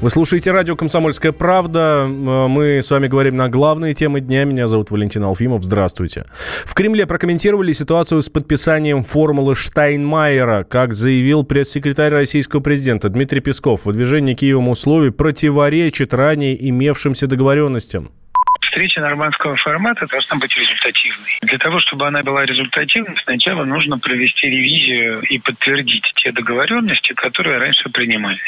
Вы слушаете радио «Комсомольская правда». Мы с вами говорим на главные темы дня. Меня зовут Валентин Алфимов. Здравствуйте. В Кремле прокомментировали ситуацию с подписанием формулы Штайнмайера. Как заявил пресс-секретарь российского президента Дмитрий Песков, выдвижение Киевом условий противоречит ранее имевшимся договоренностям встреча нормандского формата должна быть результативной. Для того, чтобы она была результативной, сначала нужно провести ревизию и подтвердить те договоренности, которые раньше принимались.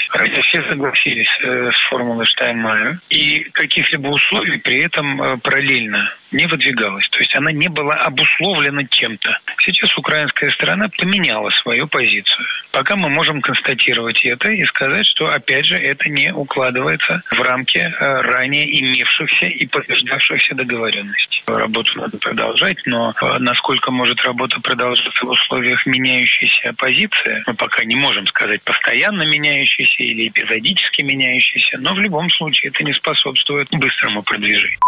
Все согласились э, с формулой Штайнмайера, и каких-либо условий при этом э, параллельно не выдвигалось. То есть она не была обусловлена чем-то. Сейчас украинская сторона поменяла свою позицию. Пока мы можем констатировать это и сказать, что, опять же, это не укладывается в рамки э, ранее имевшихся и подтверждавшихся договоренностей. Работу надо продолжать, но э, насколько может работа продолжаться в условиях меняющейся позиции, мы пока не можем сказать постоянно меняющейся или эпизодически меняющейся, но в любом случае это не способствует быстрому продвижению.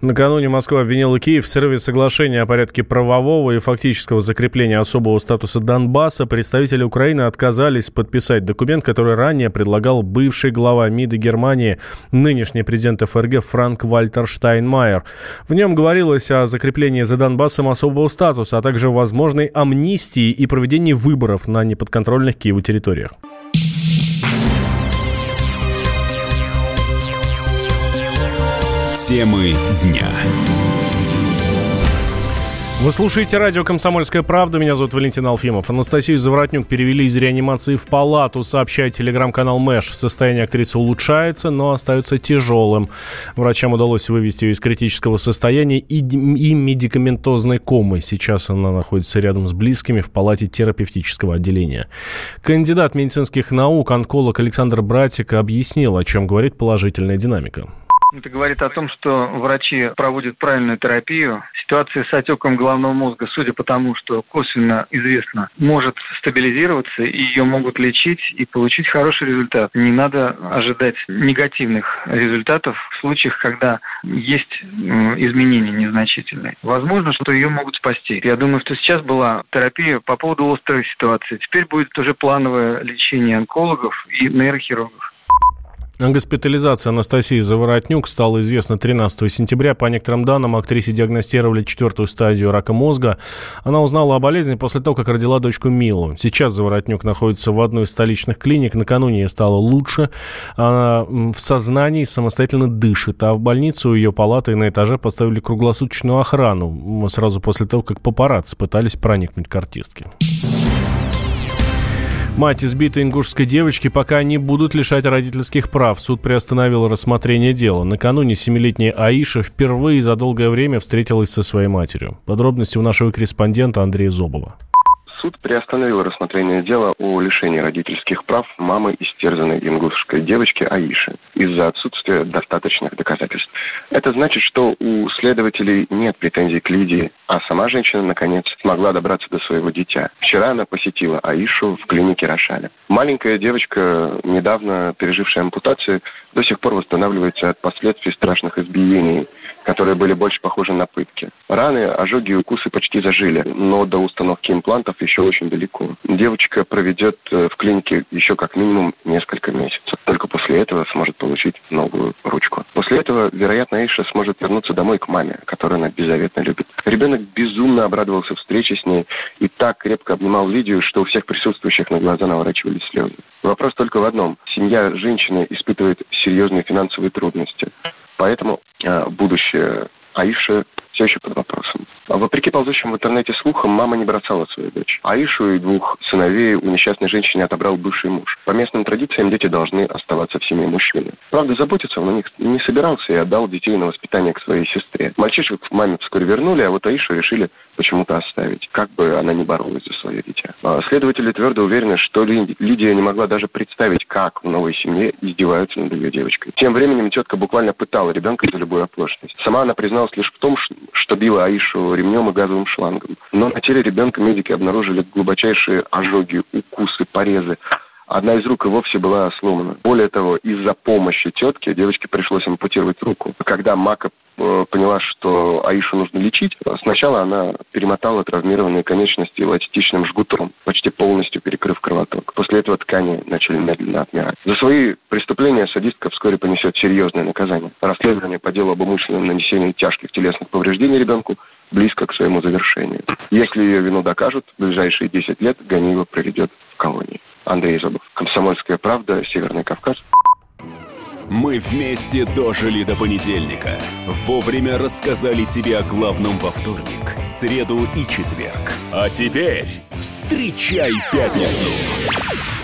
Накануне Москва обвинила Киев в срыве соглашения о порядке правового и фактического закрепления особого статуса Донбасса. Представители Украины отказались подписать документ, который ранее предлагал бывший глава МИДа Германии, нынешний президент ФРГ Франк Вальтер Штайнмайер. В нем говорилось о закреплении за Донбассом особого статуса, а также возможной амнистии и проведении выборов на неподконтрольных Киеву территориях. Темы дня. Вы слушаете радио «Комсомольская правда». Меня зовут Валентин Алфимов. Анастасию Заворотнюк перевели из реанимации в палату, сообщает телеграм-канал Мэш. Состояние актрисы улучшается, но остается тяжелым. Врачам удалось вывести ее из критического состояния и, и медикаментозной комы. Сейчас она находится рядом с близкими в палате терапевтического отделения. Кандидат медицинских наук, онколог Александр Братик объяснил, о чем говорит положительная динамика. Это говорит о том, что врачи проводят правильную терапию. Ситуация с отеком головного мозга, судя по тому, что косвенно известно, может стабилизироваться, и ее могут лечить и получить хороший результат. Не надо ожидать негативных результатов в случаях, когда есть изменения незначительные. Возможно, что ее могут спасти. Я думаю, что сейчас была терапия по поводу острой ситуации. Теперь будет уже плановое лечение онкологов и нейрохирургов. Госпитализация Анастасии Заворотнюк стала известна 13 сентября. По некоторым данным, актрисе диагностировали четвертую стадию рака мозга. Она узнала о болезни после того, как родила дочку Милу. Сейчас Заворотнюк находится в одной из столичных клиник. Накануне ей стало лучше. Она в сознании самостоятельно дышит. А в больницу ее палаты на этаже поставили круглосуточную охрану. Сразу после того, как папарацци пытались проникнуть к артистке. Мать избитой ингушской девочки пока не будут лишать родительских прав. Суд приостановил рассмотрение дела. Накануне семилетняя Аиша впервые за долгое время встретилась со своей матерью. Подробности у нашего корреспондента Андрея Зобова суд приостановил рассмотрение дела о лишении родительских прав мамы истерзанной ингушской девочки Аиши из-за отсутствия достаточных доказательств. Это значит, что у следователей нет претензий к Лидии, а сама женщина, наконец, смогла добраться до своего дитя. Вчера она посетила Аишу в клинике Рошаля. Маленькая девочка, недавно пережившая ампутацию, до сих пор восстанавливается от последствий страшных избиений которые были больше похожи на пытки. Раны, ожоги и укусы почти зажили, но до установки имплантов еще очень далеко. Девочка проведет э, в клинике еще как минимум несколько месяцев. Только после этого сможет получить новую ручку. После этого, вероятно, Эйша сможет вернуться домой к маме, которую она беззаветно любит. Ребенок безумно обрадовался встрече с ней и так крепко обнимал Лидию, что у всех присутствующих на глаза наворачивались слезы. Вопрос только в одном. Семья женщины испытывает серьезные финансовые трудности. Поэтому э, будущее Аиши все еще под вопросом. А вопреки ползущим в интернете слухам, мама не бросала свою дочь. Аишу и двух сыновей у несчастной женщины отобрал бывший муж. По местным традициям дети должны оставаться в семье мужчины. Правда, заботиться он о них не собирался и отдал детей на воспитание к своей сестре. Мальчишек маме вскоре вернули, а вот Аишу решили почему-то оставить, как бы она ни боролась за свое дитя. А следователи твердо уверены, что Лидия не могла даже представить, как в новой семье издеваются над ее девочкой. Тем временем тетка буквально пытала ребенка за любую оплошность. Сама она призналась лишь в том, что била Аишу ремнем и газовым шлангом. Но на теле ребенка медики обнаружили глубочайшие ожоги, укусы, порезы. Одна из рук и вовсе была сломана. Более того, из-за помощи тетки девочке пришлось ампутировать руку. Когда Мака э, поняла, что Аишу нужно лечить, сначала она перемотала травмированные конечности эластичным жгутом, почти полностью перекрыв кровоток. После этого ткани начали медленно отмирать. За свои преступления садистка вскоре понесет серьезное наказание. Расследование по делу об умышленном нанесении тяжких телесных повреждений ребенку близко к своему завершению. Если ее вину докажут, в ближайшие 10 лет Ганиева проведет в колонии. Андрей Зобов, Комсомольская правда, Северный Кавказ. Мы вместе дожили до понедельника. Вовремя рассказали тебе о главном во вторник, среду и четверг. А теперь встречай пятницу!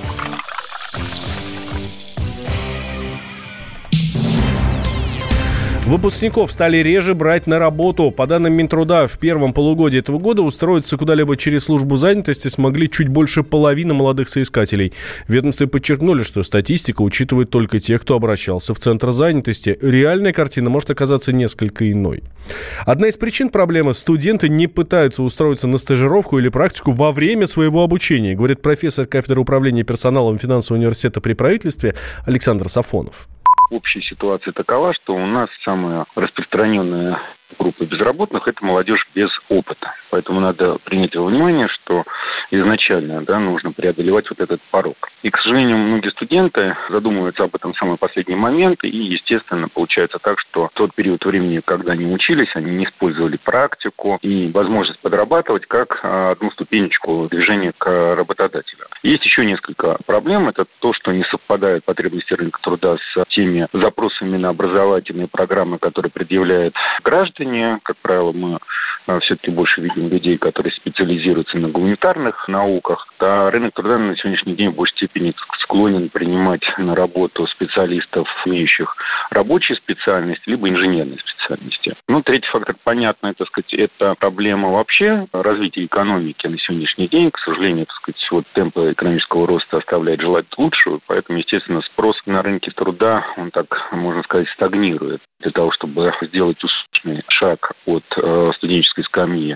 Выпускников стали реже брать на работу. По данным Минтруда, в первом полугодии этого года устроиться куда-либо через службу занятости смогли чуть больше половины молодых соискателей. Ведомстве подчеркнули, что статистика учитывает только тех, кто обращался в Центр занятости. Реальная картина может оказаться несколько иной. Одна из причин проблемы – студенты не пытаются устроиться на стажировку или практику во время своего обучения, говорит профессор кафедры управления персоналом финансового университета при правительстве Александр Сафонов общая ситуация такова, что у нас самая распространенная группа безработных – это молодежь без опыта. Поэтому надо принять во внимание, что изначально да, нужно преодолевать вот этот порог. И, к сожалению, многие студенты задумываются об этом в самый последний момент, и, естественно, получается так, что в тот период времени, когда они учились, они не использовали практику и возможность подрабатывать как а, одну ступенечку движения к работодателю. Есть еще несколько проблем. Это то, что не совпадают потребности рынка труда с теми запросами на образовательные программы, которые предъявляют граждане. Как правило, мы а, все-таки больше видим людей, которые специализируются на гуманитарных науках. А рынок труда на сегодняшний день в большей степени склонен принимать на работу специалистов, имеющих рабочие специальности, либо инженерные специальности. Ну, третий фактор, понятно, это, сказать, это проблема вообще развития экономики на сегодняшний день. К сожалению, так сказать, вот темпы экономического роста оставляет желать лучшего, поэтому, естественно, спрос на рынке труда, он так, можно сказать, стагнирует. Для того, чтобы сделать успешный шаг от э, студенческой скамьи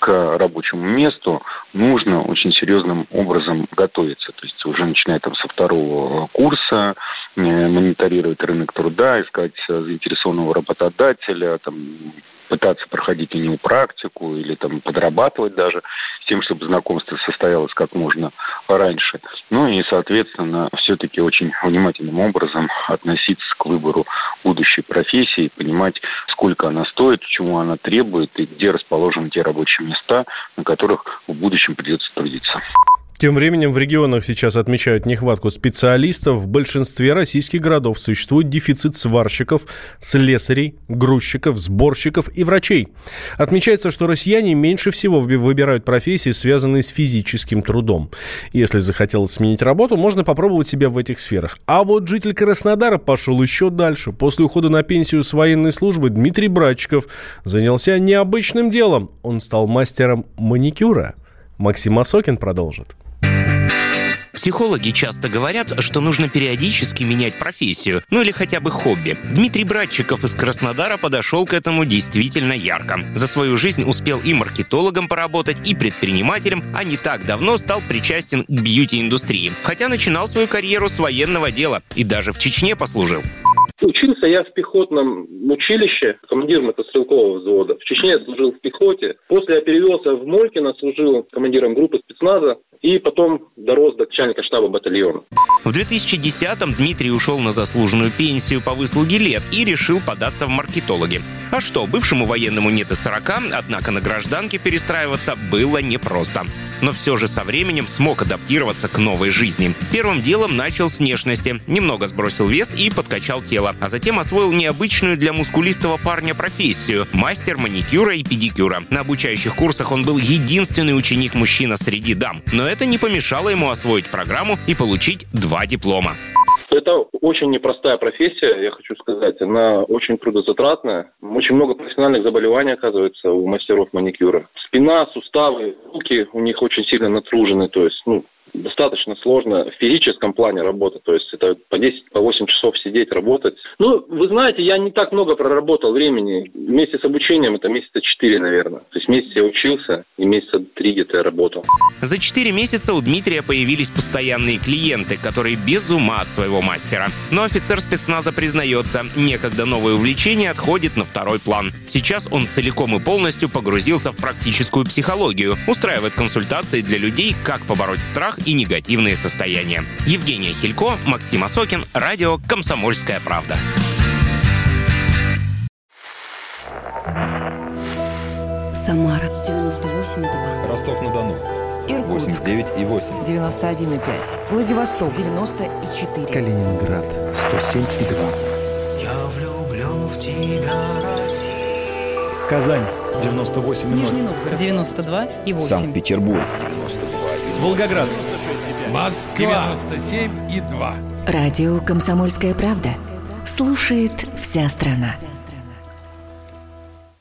к рабочему месту, нужно очень серьезным образом готовиться. То есть уже начиная там со второго курса, мониторировать рынок труда, искать заинтересованного работодателя, там, пытаться проходить у него практику или там подрабатывать даже с тем, чтобы знакомство состоялось как можно раньше. Ну и, соответственно, все-таки очень внимательным образом относиться к выбору будущей профессии, понимать, сколько она стоит, чему она требует и где расположены те рабочие места, на которых в будущем придется трудиться. Тем временем в регионах сейчас отмечают нехватку специалистов. В большинстве российских городов существует дефицит сварщиков, слесарей, грузчиков, сборщиков и врачей. Отмечается, что россияне меньше всего выбирают профессии, связанные с физическим трудом. Если захотелось сменить работу, можно попробовать себя в этих сферах. А вот житель Краснодара пошел еще дальше. После ухода на пенсию с военной службы Дмитрий Братчиков занялся необычным делом. Он стал мастером маникюра. Максим Масокин продолжит. Психологи часто говорят, что нужно периодически менять профессию, ну или хотя бы хобби. Дмитрий Братчиков из Краснодара подошел к этому действительно ярко. За свою жизнь успел и маркетологом поработать, и предпринимателем, а не так давно стал причастен к бьюти-индустрии. Хотя начинал свою карьеру с военного дела и даже в Чечне послужил. Учился я в пехотном училище, командиром мотострелкового взвода. В Чечне я служил в пехоте. После я перевелся в Молькино, служил командиром группы спецназа и потом дорос до начальника штаба батальона. В 2010-м Дмитрий ушел на заслуженную пенсию по выслуге лет и решил податься в маркетологи. А что, бывшему военному нет и 40, однако на гражданке перестраиваться было непросто. Но все же со временем смог адаптироваться к новой жизни. Первым делом начал с внешности. Немного сбросил вес и подкачал тело. А затем освоил необычную для мускулистого парня профессию – мастер маникюра и педикюра. На обучающих курсах он был единственный ученик-мужчина среди дам. Но это не помешало ему освоить программу и получить два диплома. Это очень непростая профессия, я хочу сказать. Она очень трудозатратная. Очень много профессиональных заболеваний, оказывается, у мастеров маникюра. Спина, суставы, руки у них очень сильно натружены. То есть, ну, достаточно сложно в физическом плане работать. То есть это по 10, по 8 часов сидеть, работать. Ну, вы знаете, я не так много проработал времени. Вместе с обучением это месяца 4, наверное. То есть месяц я учился, и месяца 3 где-то я работал. За 4 месяца у Дмитрия появились постоянные клиенты, которые без ума от своего мастера. Но офицер спецназа признается, некогда новое увлечение отходит на второй план. Сейчас он целиком и полностью погрузился в практическую психологию, устраивает консультации для людей, как побороть страх и негативные состояния. Евгения Хилько, Максим Осокин, радио «Комсомольская правда». Самара 98,2. Ростов-на-Дону. Иркутск 89,8. 91,5. Владивосток 94. Калининград. 107,2. Я влюблен в тебя, Россия. Казань. 98,0. Нижний Новгород 92 и 8. Санкт-Петербург. Волгоград. Москва 97 и 2. Радио «Комсомольская правда». Слушает вся страна.